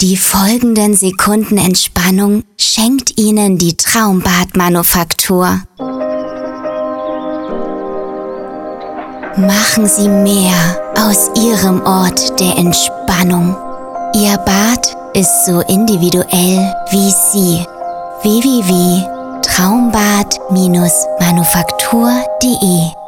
Die folgenden Sekunden Entspannung schenkt Ihnen die Traumbadmanufaktur. Machen Sie mehr aus Ihrem Ort der Entspannung. Ihr Bad ist so individuell wie Sie. www.traumbad-manufaktur.de